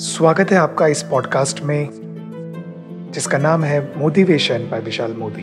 स्वागत है आपका इस पॉडकास्ट में, जिसका नाम है motivation by Vishal Modi.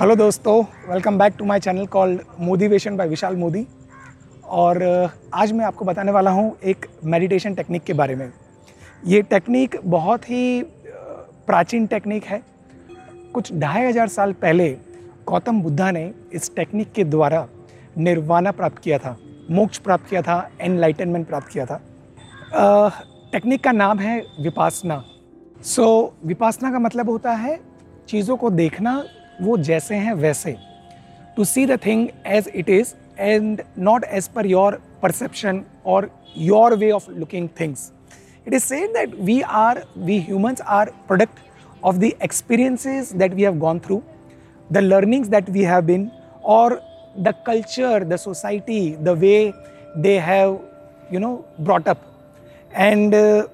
Hello दोस्तों welcome back to my channel called motivation by Vishal Modi. और आज मैं आपको बताने वाला हूँ एक मेडिटेशन टेक्निक के बारे में। ये टेक्निक बहुत ही प्राचीन टेक्निक है। कुछ ढाई हज़ार साल पहले गौतम बुद्धा ने इस टेक्निक के द्वारा निर्वाणा प्राप्त किया था मोक्ष प्राप्त किया था एनलाइटनमेंट प्राप्त किया था। टेक्निक का नाम है विपासना। सो so, विपासना का मतलब होता है चीज़ों को देखना वो जैसे हैं वैसे। To see the thing as it is and not as per your perception और your way of looking things it is said that we are we humans are product of the experiences that we have gone through the learnings that we have been or the culture, the society, the way they have, you know, brought up. And uh,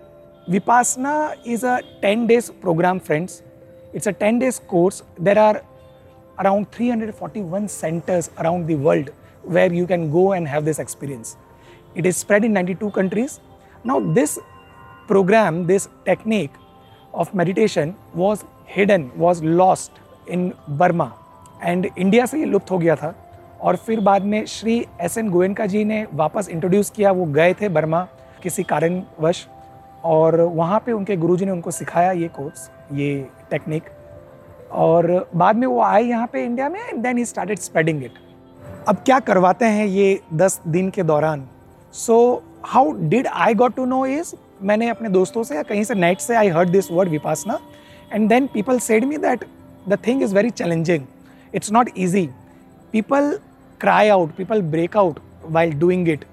Vipassana is a 10 days program, friends. It's a 10 days course. There are around 341 centers around the world where you can go and have this experience. It is spread in 92 countries. Now, this program, this technique of meditation was hidden, was lost in Burma. And India से ये लुप्त हो गया था और फिर बाद में श्री एस एन गोयनका जी ने वापस इंट्रोड्यूस किया, वो गए थे बर्मा किसी कारणवश और वहाँ पे उनके गुरुजी ने उनको सिखाया ये कोर्स ये टेक्निक और बाद में वो आए यहाँ पे इंडिया में and then he started spreading it अब क्या करवाते हैं ये दस दिन के दौरान? So how did I got to know is मैंने अपने दोस्तों से या कहीं से नेट से I heard this word vipassana and then people said me that the thing is very challenging it's not easy people cry out people break out while doing it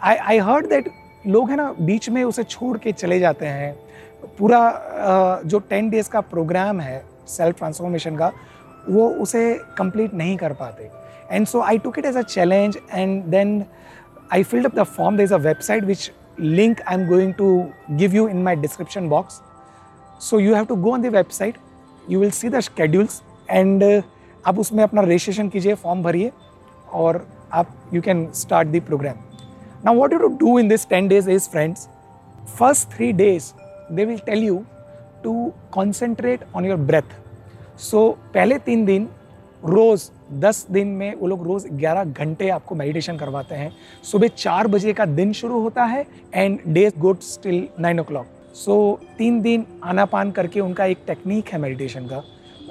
I I heard that लोग हैं ना, बीच में उसे छोड़ के चले जाते हैं। पूरा जो टेन डेज़ का प्रोग्राम है सेल्फ ट्रांसफॉर्मेशन का, वो उसे कंप्लीट नहीं कर पाते। And so I took it as a challenge and then I filled up the form the is a website which link I am going to give you in my description box so you have to go on the website you will see the schedules and आप उसमें अपना registration कीजिए form भरिए। और आप you can start the programme now what you to do in this ten days is friends first three days they will tell you to concentrate on your breath so पहले तीन दिन, रोज़ दस दिन में वो लोग रोज़ ग्यारह घंटे आपको मेडिटेशन करवाते हैं। सुबह चार बजे का दिन शुरू होता है and day good still nine o'clock so तीन दिन आना पान करके उनका एक टेक्निक है मेडिटेशन का,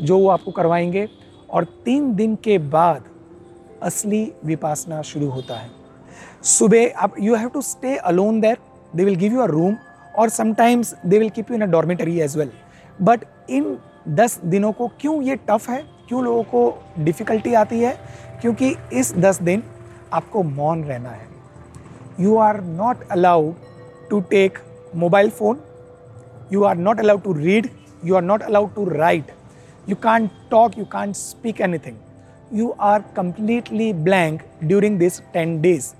जो वो आपको करवाएँगे। और तीन दिन के बाद असली विपासना शुरू होता है। सुबह आप you have to stay alone there they will give you a room और sometimes they will keep you in a dormitory as well but in दस दिनों को क्यों ये टफ है? क्यों लोगों को डिफ़िकल्टी आती है? क्योंकि इस दस दिन आपको मौन रहना है। You are not allowed to take mobile phone you are not allowed to read you are not allowed to write you can't talk you can't speak anything you are completely blank during this 10 days.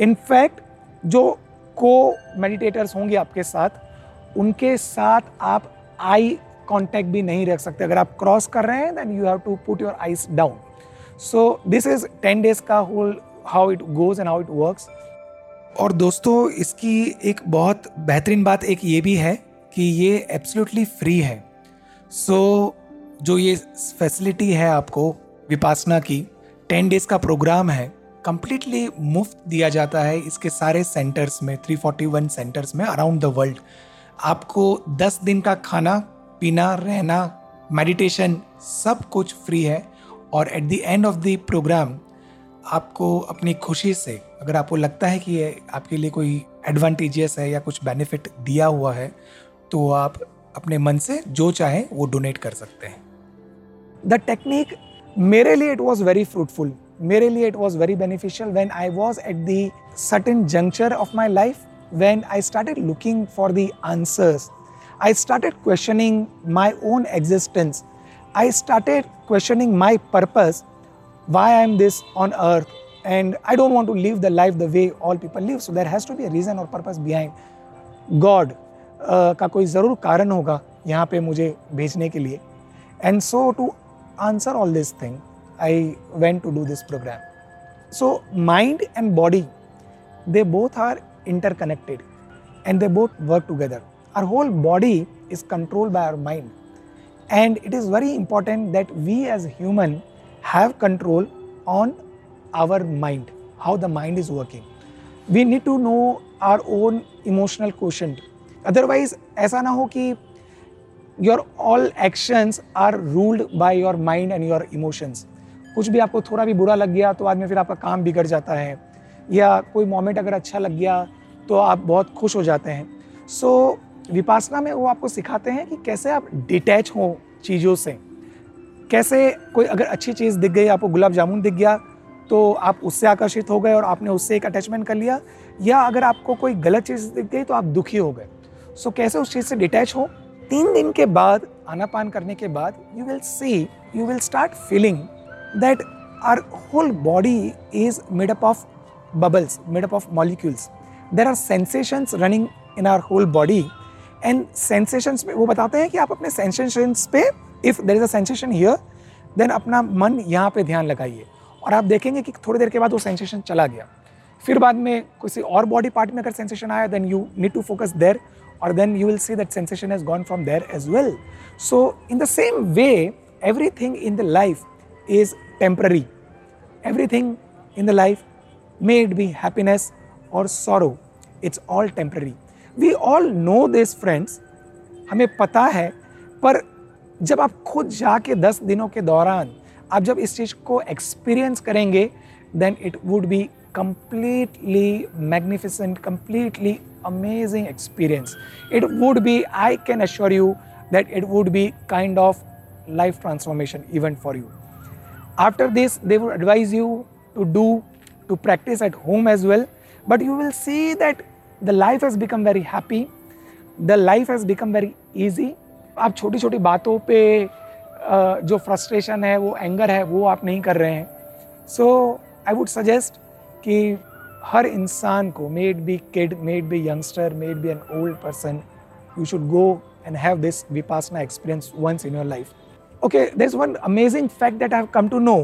In fact जो को meditators होंगे आपके साथ उनके साथ आप eye contact भी नहीं रख सकते। अगर आप क्रॉस कर रहे हैं then you have to put your eyes down so this is ten days का whole how it goes and how it works और दोस्तों इसकी एक बहुत बेहतरीन बात एक ये भी है कि ये एब्सोल्युटली फ्री है। सो so, जो ये फैसिलिटी है आपको विपासना की। टेन डेज़ का प्रोग्राम है। कम्प्लीटली मुफ़्त दिया जाता है इसके सारे सेंटर्स में 341 सेंटर्स में अराउंड द वर्ल्ड। आपको 10 दिन का खाना, पीना, रहना, मेडिटेशन सब कुछ फ्री है और at the end of the programme आपको अपनी खुशी से, अगर आपको लगता है कि ये आपके लिए कोई एडवांटेजियस है या कुछ बेनिफिट दिया हुआ है तो आप अपने मन से जो चाहें वो डोनेट कर सकते हैं। द टेक्निक मेरे लिए इट वॉज़ वेरी फ्रूटफुल मेरे लिए it was very beneficial when I was at the certain juncture of my life when I started looking for the answers, I started questioning my own existence. I started questioning my purpose, why I am this on earth, and I don't want to live the life the way all people live. So there has to be a reason or purpose behind God uh, का कोई ज़रूर कारण होगा यहाँ पे मुझे भेजने के लिए and so to answer all this thing, I went to do this program. So, mind and body, they both are interconnected and they both work together. Our whole body is controlled by our mind. And it is very important that we as human have control on our mind, how the mind is working. We need to know our own emotional quotient. Otherwise, ऐसा ना हो कि your all actions are ruled by your mind and your emotions कुछ भी आपको थोड़ा भी बुरा लग गया तो बाद में फिर आपका काम बिगड़ जाता है। या कोई मोमेंट अगर अच्छा लग गया तो आप बहुत खुश हो जाते हैं। सो so, विपासना में वो आपको सिखाते हैं कि कैसे आप डिटैच हो चीज़ों से। कैसे कोई अगर अच्छी चीज़ दिख गई आपको गुलाब जामुन दिख गया तो आप उससे आकर्षित हो गए और आपने उससे एक अटैचमेंट कर लिया। या अगर आपको कोई गलत चीज़ दिख गई तो आप दुखी हो गए। सो so, कैसे उस चीज़ से डिटैच हो? तीन दिन के बाद, आनापान करने के बाद you will see you will start feeling that are whole body is made up of bubbles made up of molecules there are sensations running in are whole body and sensations में, वो बताते हैं कि आप अपने सेंसेशंस पे if there is a sensation here then अपना मन यहाँ पे ध्यान लगाइए। और आप देखेंगे कि थोड़ी देर के बाद वो सेंसेशन चला गया। फिर बाद में किसी और बॉडी पार्ट में अगर सेंसेशन आया then you need to focus there or then you will see that sensation has gone from there as well. So, in the same way, everything in the life is temporary. Everything in the life, may it be happiness or sorrow, it's all temporary. We all know this, friends. हमें पता है पर जब आप खुद जाके 10 दिनों के दौरान आप जब इस चीज़ को एक्सपीरियंस करेंगे then it would be completely magnificent, completely amazing experience. It would be, I can assure you, that it would be kind of life transformation even for you. After this, they would advise you to do, to practice at home as well. But you will see that the life has become very happy, the life has become very easy. आप छोटी छोटी बातों पे जो frustration है वो anger है वो आप नहीं कर रहे हैं सो आई वुड सजेस्ट कि हर इंसान को may be kid may it be youngster may be an old person you should go and have this vipassana experience once in your life okay there is one amazing fact that I come to know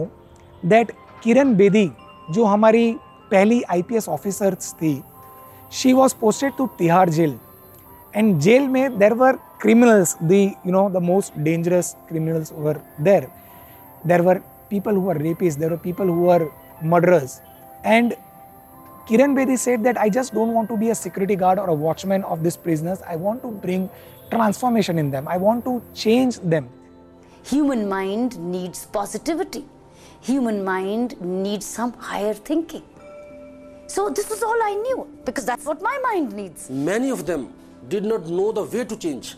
that Kiran Bedi जो हमारी पहली I P S officers थी she was posted to Tihar jail and jail में there were criminals, the, you know, the most dangerous criminals were there. There were people who were rapists, there were people who And Kiran Bedi said that I just don't want to be a security guard or a watchman of these prisoners. I want to bring transformation in them. I want to change them. Human mind needs positivity. Human mind needs some higher thinking. So this was all I knew because that's what my mind needs. Many of them did not know the way to change.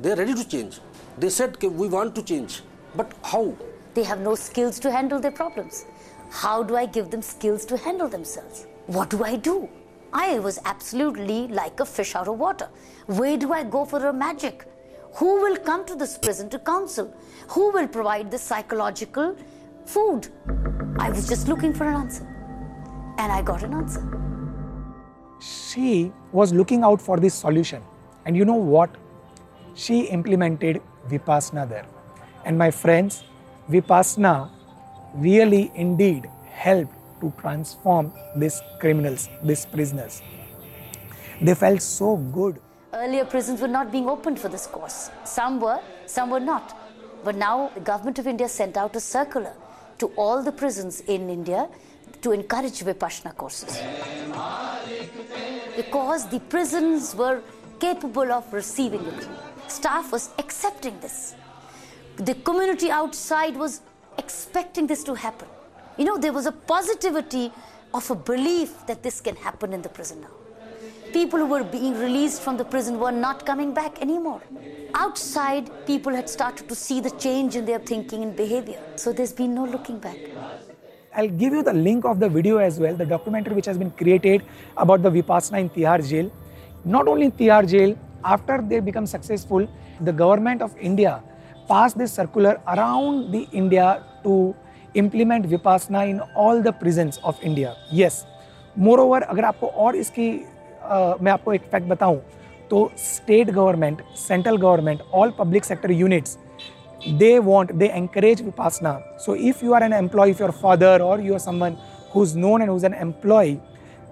They are ready to change. They said we want to change. But how? They have no skills to handle their problems. How do I give them skills to handle themselves? What do I do? I was absolutely like a fish out of water. Where do I go for a magic? Who will come to this prison to counsel? Who will provide the psychological food? I was just looking for an answer. And I got an answer. She was looking out for this solution. And you know what? She implemented Vipassana there. And my friends, Vipassana really indeed helped to transform these criminals, these prisoners. They felt so good. Earlier, prisons were not being opened for this course. Some were, some were not. But now, the government of India sent out a circular to all the prisons in India to encourage Vipassana courses. Because the prisons were capable of receiving it. Staff was accepting this. The community outside was expecting this to happen. You know, there was a positivity of a belief that this can happen in the prison now. People who were being released from the prison were not coming back anymore. Outside, people had started to see the change in their thinking and behavior. So there's been no looking back. I'll give you the link of the video as well, the documentary which has been created about the Vipassana in Tihar jail. Not only in Tihar jail, after they become successful, the government of India passed this circular around the India to implement Vipassana in all the prisons of India. Yes. Moreover, अगर आपको और इसकी uh, मैं आपको एक fact बताऊँ तो state government central government all public sector units they want they encourage vipassana so if you are an employee if your father or you are someone who's known and who's an employee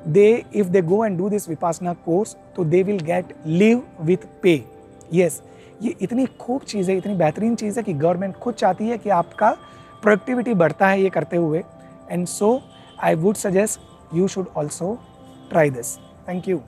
they if they go and do this vipassana course तो they will get live with pay yes ये इतनी खूब चीज़ है, इतनी बेहतरीन चीज़ है कि government खुद चाहती है कि आपका प्रोडक्टिविटी बढ़ता है ये करते हुए। And so I would suggest you should also try this thank you